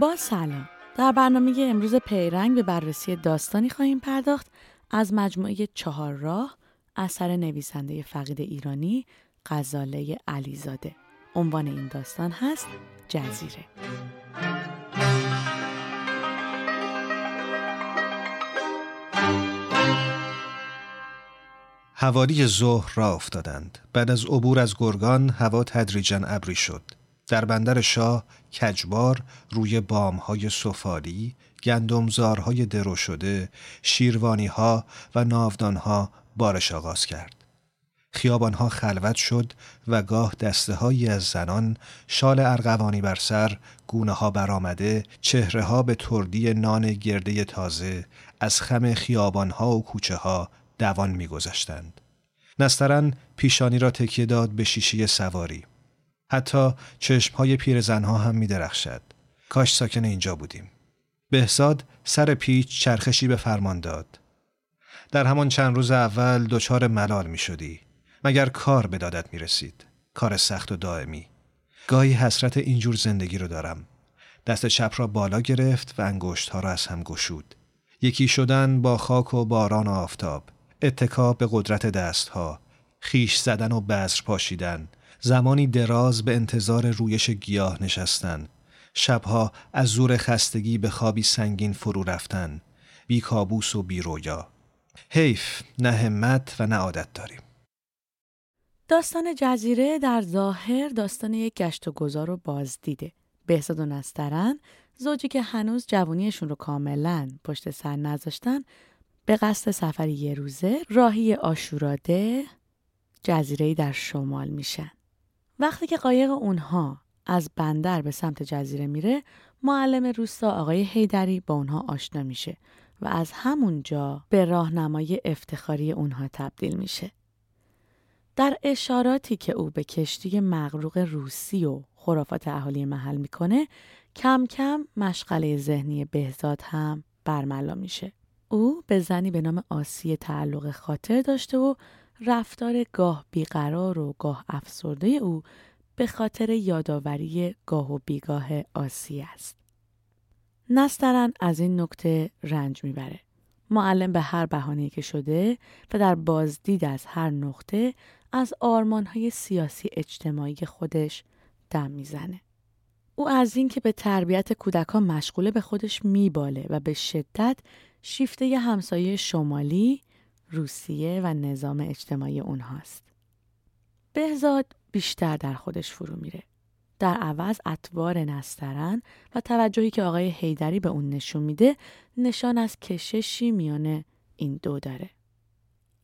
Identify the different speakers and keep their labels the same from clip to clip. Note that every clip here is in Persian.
Speaker 1: با سلام در برنامه امروز پیرنگ به بررسی داستانی خواهیم پرداخت از مجموعه چهار راه اثر نویسنده فقید ایرانی غزاله علیزاده عنوان این داستان هست جزیره
Speaker 2: حوالی ظهر را افتادند. بعد از عبور از گرگان هوا تدریجا ابری شد. در بندر شاه کجبار روی بامهای سفالی، گندمزارهای درو شده، شیروانیها و ناودانها بارش آغاز کرد. خیابانها خلوت شد و گاه دسته هایی از زنان شال ارغوانی بر سر گونه ها برآمده چهره ها به تردی نان گرده تازه از خم خیابانها و کوچه ها دوان میگذشتند. نسترن پیشانی را تکیه داد به شیشه سواری. حتی چشمهای پیرزنها هم می درخشد. کاش ساکن اینجا بودیم. بهزاد سر پیچ چرخشی به فرمان داد. در همان چند روز اول دچار ملال می شدی. مگر کار به دادت می رسید. کار سخت و دائمی. گاهی حسرت اینجور زندگی رو دارم. دست چپ را بالا گرفت و انگشت ها را از هم گشود. یکی شدن با خاک و باران و آفتاب. اتکا به قدرت دستها، خیش زدن و بذر پاشیدن، زمانی دراز به انتظار رویش گیاه نشستن، شبها از زور خستگی به خوابی سنگین فرو رفتن، بی کابوس و بی رویا. حیف نه همت و نه عادت داریم.
Speaker 1: داستان جزیره در ظاهر داستان یک گشت و گذار و بازدیده. بهزاد و نسترن زوجی که هنوز جوانیشون رو کاملا پشت سر نذاشتن به قصد سفری یه روزه راهی آشوراده جزیره در شمال میشن. وقتی که قایق اونها از بندر به سمت جزیره میره معلم روستا آقای هیدری با اونها آشنا میشه و از همونجا به راهنمای افتخاری اونها تبدیل میشه. در اشاراتی که او به کشتی مغروق روسی و خرافات اهالی محل می‌کنه کم کم مشغله ذهنی بهزاد هم برملا میشه. او به زنی به نام آسی تعلق خاطر داشته و رفتار گاه بیقرار و گاه افسرده او به خاطر یادآوری گاه و بیگاه آسی است. نسترن از این نکته رنج می‌بره. معلم به هر بهانه‌ای که شده و در بازدید از هر نقطه از آرمانهای سیاسی اجتماعی خودش دم می‌زنه. او از اینکه به تربیت کودکان مشغوله به خودش میباله و به شدت شیفته همسایه شمالی، روسیه و نظام اجتماعی اونهاست. بهزاد بیشتر در خودش فرو میره. در عوض اطوار نسترن و توجهی که آقای هیدری به اون نشون میده نشان از کششی میانه این دو داره.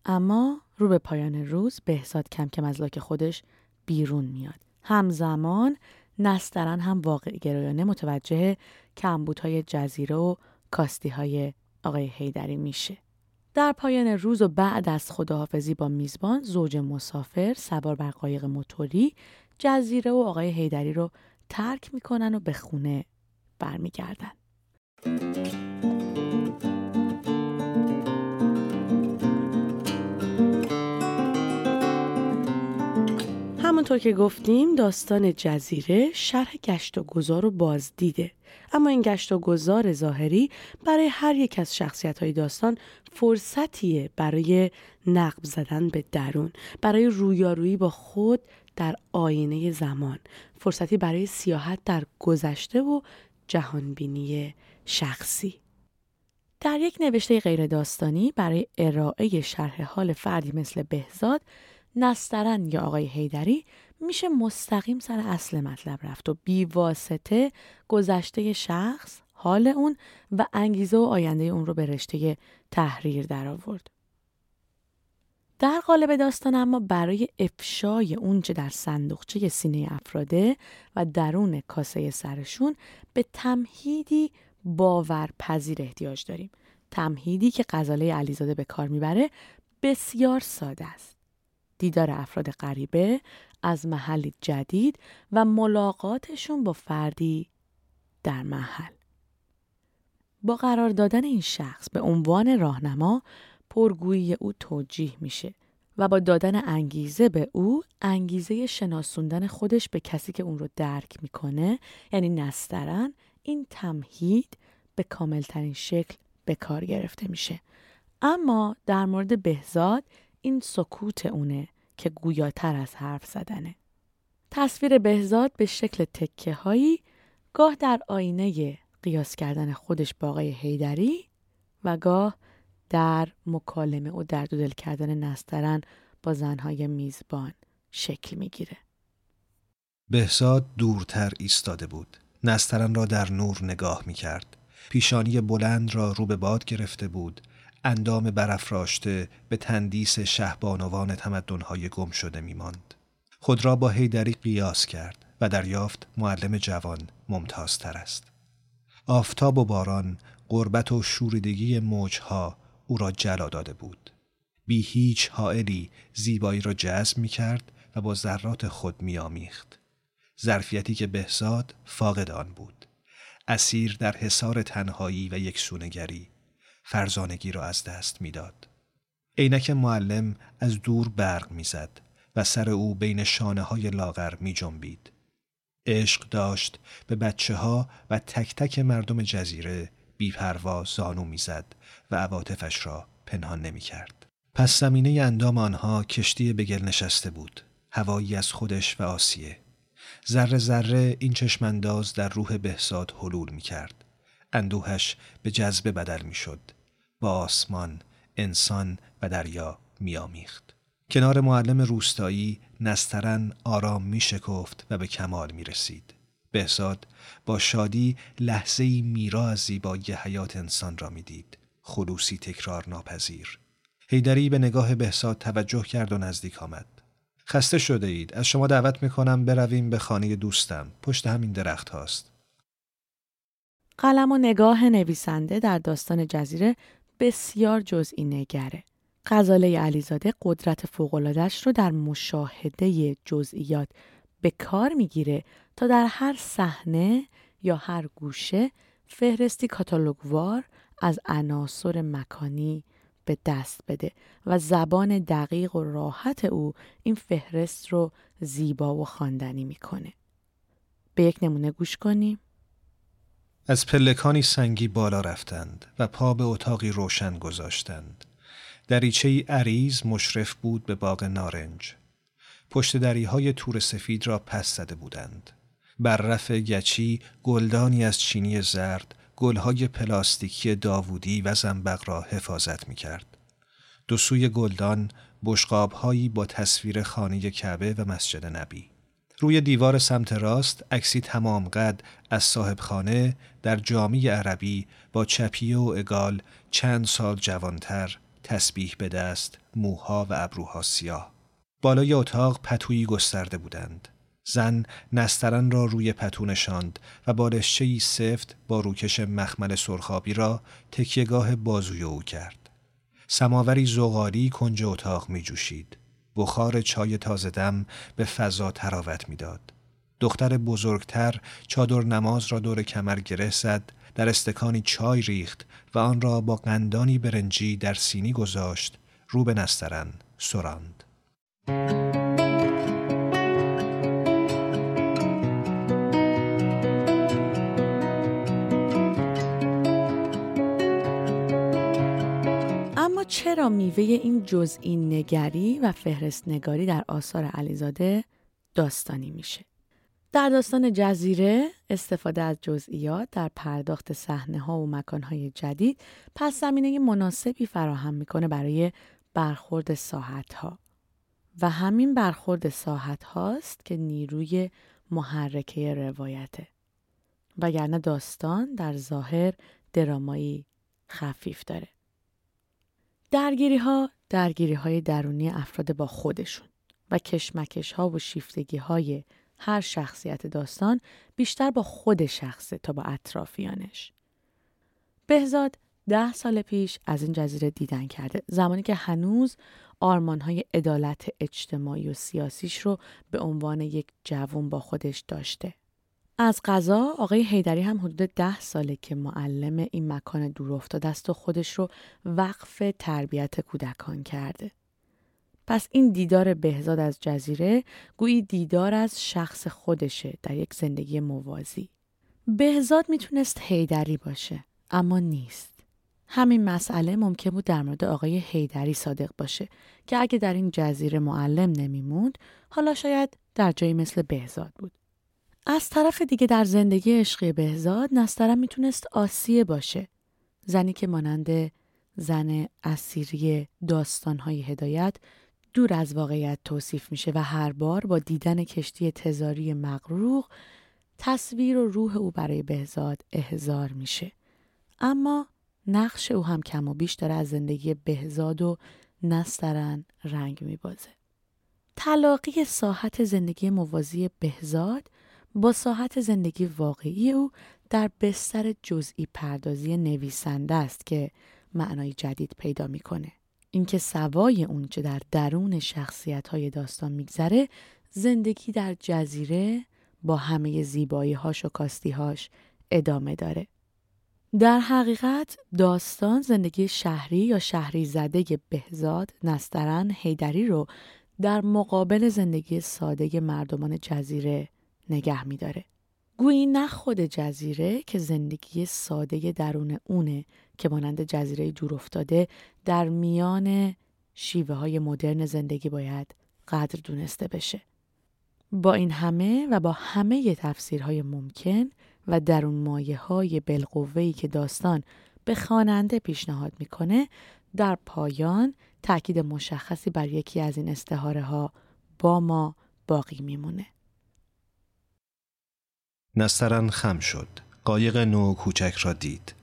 Speaker 1: اما رو به پایان روز بهزاد کم کم از لاک خودش بیرون میاد. همزمان نسترن هم واقع گرایانه متوجه کمبودهای جزیره و کاستی های آقای هیدری میشه. در پایان روز و بعد از خداحافظی با میزبان زوج مسافر سوار بر قایق موتوری جزیره و آقای هیدری رو ترک می‌کنن و به خونه برمیگردن. همونطور که گفتیم داستان جزیره شرح گشت و گذار و بازدیده. اما این گشت و گذار ظاهری برای هر یک از شخصیت های داستان فرصتیه برای نقب زدن به درون برای رویارویی با خود در آینه زمان. فرصتی برای سیاحت در گذشته و جهانبینی شخصی. در یک نوشته غیر داستانی برای ارائه شرح حال فردی مثل بهزاد نسترن یا آقای هیدری میشه مستقیم سر اصل مطلب رفت و بیواسطه گذشته شخص حال اون و انگیزه و آینده اون رو به رشته تحریر در آورد. در قالب داستان اما برای افشای اونچه در صندوقچه سینه افراده و درون کاسه سرشون به تمهیدی باورپذیر احتیاج داریم. تمهیدی که غزاله علیزاده به کار می‌بره بسیار ساده است. دیدار افراد غریبه از محلی جدید و ملاقاتشون با فردی در محل. با قرار دادن این شخص به عنوان راهنما پرگویی او توجیه میشه و با دادن انگیزه به او انگیزه شناسوندن خودش به کسی که اون رو درک می‌کنه یعنی نسترن این تمهید به کاملترین شکل به کار گرفته میشه اما در مورد بهزاد این سکوت اونه که گویاتر از حرف زدنه تصویر بهزاد به شکل تکه هایی گاه در آینه قیاس کردن خودش با آقای هیدری و گاه در مکالمه و درد و دل کردن نسترن با زنهای میزبان شکل می‌گیره.
Speaker 2: بهزاد دورتر ایستاده بود. نسترن را در نور نگاه می کرد. پیشانی بلند را رو به باد گرفته بود. اندام برافراشته به تندیس شهبانوان تمدنهای گم شده می ماند. خود را با هیدری قیاس کرد و دریافت معلم جوان ممتازتر است. آفتاب و باران، قربت و شوریدگی موجها او را جلا داده بود. بی هیچ حائلی زیبایی را جذب می کرد و با ذرات خود می آمیخت. ظرفیتی که بهزاد فاقد آن بود. اسیر در حصار تنهایی و یک سونگری فرزانگی را از دست می‌داد. عینک معلم از دور برق می‌زد و سر او بین شانه های لاغر می جنبید. عشق داشت به بچه ها و تک تک مردم جزیره بیپروا زانو می‌زد و عواطفش را پنهان نمی کرد. پس زمینه اندام آنها کشتی به گل نشسته بود. هوایی از خودش و آسیه. ذره ذره این چشمانداز در روح بهزاد حلول می کرد. اندوهش به جذبه بدل می شد. با آسمان، انسان و دریا میآمیخت. کنار معلم روستایی نسترن آرام می شکفت و به کمال می رسید. بهزاد با شادی لحظه ای میرا از زیبایی حیات انسان را می‌دید. خلوصی تکرار ناپذیر. هیدری به نگاه بهزاد توجه کرد و نزدیک آمد. خسته شده اید. از شما دعوت می کنم برویم به خانه دوستم. پشت همین درخت هاست.
Speaker 1: قلم و نگاه نویسنده در داستان جزیره بسیار جزئی نگره. غزاله علیزاده قدرت فوق‌العاده‌اش رو در مشاهده جزئیات به کار می‌گیره تا در هر صحنه یا هر گوشه فهرستی کاتالوگوار از عناصر مکانی به دست بده و زبان دقیق و راحت او این فهرست رو زیبا و خواندنی می‌کنه. به یک نمونه گوش کنیم.
Speaker 2: از پلکانی سنگی بالا رفتند و پا به اتاقی روشن گذاشتند. دریچه عریض مشرف بود به باغ نارنج. پشت دریهای تور سفید را پس زده بودند. بر رف گچی گلدانی از چینی زرد گلهای پلاستیکی داوودی و زنبق را حفاظت می کرد. دو سوی گلدان بشقابهایی با تصویر خانه کعبه و مسجد نبی. روی دیوار سمت راست عکسی تمام قد از صاحب خانه در جامی عربی با چپیه و اگال چند سال جوانتر تسبیح به دست موها و ابروها سیاه. بالای اتاق پتویی گسترده بودند. زن نسترن را روی پتو نشاند و بالشچهای سفت با روکش مخمل سرخابی را تکیهگاه بازوی او کرد. سماوری زغالی کنج اتاق می جوشید. بخار چای تازه دم به فضا تراوت می‌داد. دختر بزرگتر چادر نماز را دور کمر گره زد در استکانی چای ریخت و آن را با قندانی برنجی در سینی گذاشت رو به نسترن سراند.
Speaker 1: چرا میوه این جزئی نگری و فهرست نگاری در آثار علیزاده داستانی میشه؟ در داستان جزیره استفاده از جزئیات در پرداخت صحنه ها و مکان های جدید پس زمینه مناسبی فراهم می‌کنه برای برخورد ساحت ها و همین برخورد ساحت هاست که نیروی محرکه روایته. وگرنه داستان در ظاهر درامایی خفیف داره. درگیری ها درگیری های درونی افراد با خودشون و کشمکش ها و شیفتگی های هر شخصیت داستان بیشتر با خود شخصه تا با اطرافیانش. بهزاد ده سال پیش از این جزیره دیدن کرده زمانی که هنوز آرمانهای عدالت اجتماعی و سیاسیش رو به عنوان یک جوون با خودش داشته. از قضا آقای هیدری هم حدود ده ساله که معلم این مکان دور افتاده است و خودش رو وقف تربیت کودکان کرده. پس این دیدار بهزاد از جزیره گویی دیدار از شخص خودشه در یک زندگی موازی. بهزاد می‌تونست هیدری باشه اما نیست. همین مسئله ممکن بود در مورد آقای هیدری صادق باشه که اگه در این جزیره معلم نمیموند حالا شاید در جایی مثل بهزاد بود. از طرف دیگه در زندگی عشقی بهزاد نسترم می‌تونست آسیه باشه. زنی که مانند زن اسیری داستانهای هدایت دور از واقعیت توصیف میشه و هر بار با دیدن کشتی تزاری مغروق تصویر و روح او برای بهزاد احضار میشه. اما نقش او هم کم و بیش داره از زندگی بهزاد و نسترن رنگ میبازه. تلاقی ساحت زندگی موازی بهزاد با ساحت زندگی واقعی او در بستر جزئی پردازی نویسنده است که معنای جدید پیدا می‌کنه. اینکه سوای اونچه در درون شخصیت های داستان میگذره زندگی در جزیره با همه زیبایی هاش و کاستی هاش ادامه داره. در حقیقت داستان زندگی شهری یا شهری زده بهزاد نسترن هیدری رو در مقابل زندگی ساده مردمان جزیره نگه میداره. گویی نه خود جزیره که زندگی ساده درون اونه که مانند جزیره دور افتاده در میان شیوه های مدرن زندگی باید قدر دونسته بشه. با این همه و با همه تفسیرهای ممکن و در اون مایه های بلقوهی که داستان به خواننده پیشنهاد می‌کنه در پایان تاکید مشخصی بر یکی از این استحاره ها با ما باقی میمونه.
Speaker 2: نسترن خم شد. قایق نو کوچک را دید.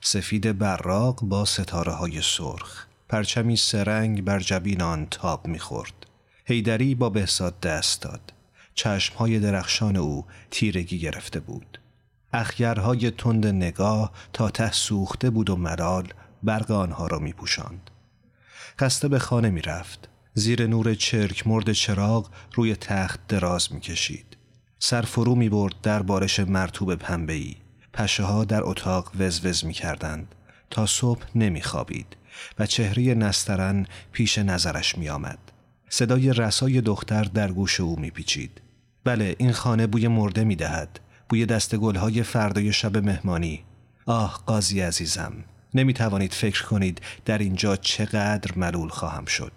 Speaker 2: سفید براق با ستاره های سرخ. پرچمی سرنگ بر جبین آن تاب می‌خورد. هیدری با بهزاد دست داد. چشمهای درخشان او تیرگی گرفته بود. اخگرهای تند نگاه تا ته سوخته بود و مرال برق آنها را می پوشند. خسته به خانه می رفت. زیر نور چرک مرد چراغ روی تخت دراز می کشید. سر فرو می برد در بارش مرتوب پنبهی. پشه ها در اتاق وزوز می کردند. تا صبح نمی خوابید و چهره نسترن پیش نظرش می آمد. صدای رسای دختر در گوش او می پیچید. بله این خانه بوی مرده می دهد. بوی دست گلهای فردای شب مهمانی آه قاضی عزیزم نمی توانید فکر کنید در اینجا چقدر ملول خواهم شد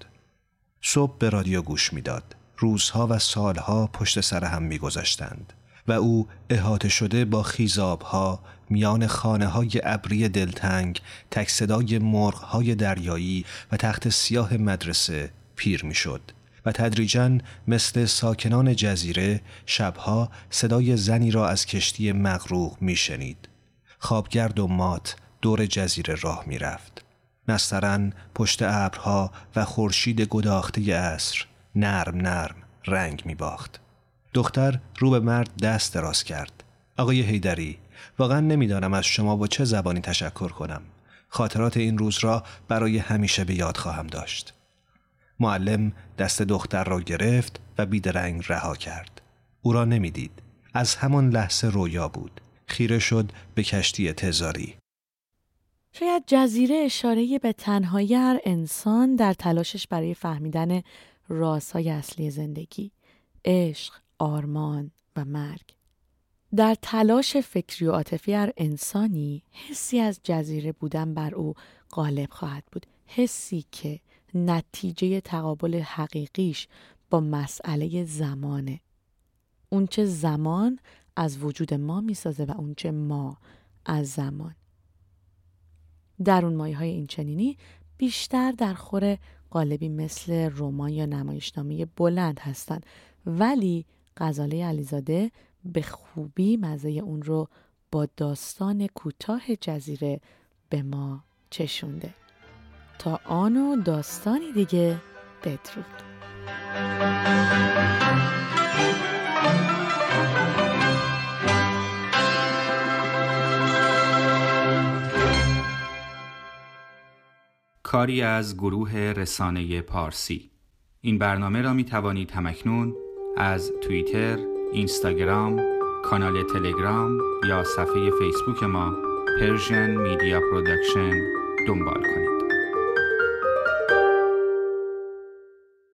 Speaker 2: صبح به رادیو گوش می‌داد. روزها و سالها پشت سر هم میگذشتند و او احاطه شده با خیزابها میان خانه های ابری دلتنگ تک صدای مرغ های دریایی و تخت سیاه مدرسه پیر می‌شد. و تدریجا مثل ساکنان جزیره شبها صدای زنی را از کشتی مغروق میشنید. خوابگرد و مات دور جزیره راه می‌رفت. نسترن پشت ابرها و خورشید گداخته عصر نرم نرم رنگ می باخت. دختر رو به مرد دست دراز کرد. آقای هیدری واقعا نمی‌دانم از شما با چه زبانی تشکر کنم. خاطرات این روز را برای همیشه به یاد خواهم داشت. معلم دست دختر را گرفت و بیدرنگ رها کرد. او را نمی‌دید. از همان لحظه رویا بود. خیره شد به کشتی تزاری.
Speaker 1: شاید جزیره اشاره به تنهایی هر انسان در تلاشش برای فهمیدن رازهای اصلی زندگی، عشق، آرمان و مرگ. در تلاش فکری و عاطفی هر انسانی حسی از جزیره بودن بر او غالب خواهد بود. حسی که نتیجه تقابل حقیقیش با مسئله زمانه اونچه زمان از وجود ما می‌سازه و اونچه ما از زمان در اون مایه های این چنینی بیشتر در خور قالبی مثل رمان یا نمایشنامه بلند هستند. ولی غزاله علیزاده به خوبی مزه اون رو با داستان کوتاه جزیره به ما چشونده. تا آن و داستانی دیگه بدرود.
Speaker 3: کاری از گروه رسانه پارسی. این برنامه را می توانید هم‌اکنون از توییتر، اینستاگرام، کانال تلگرام یا صفحه فیسبوک ما Persian Media Production دنبال کنید.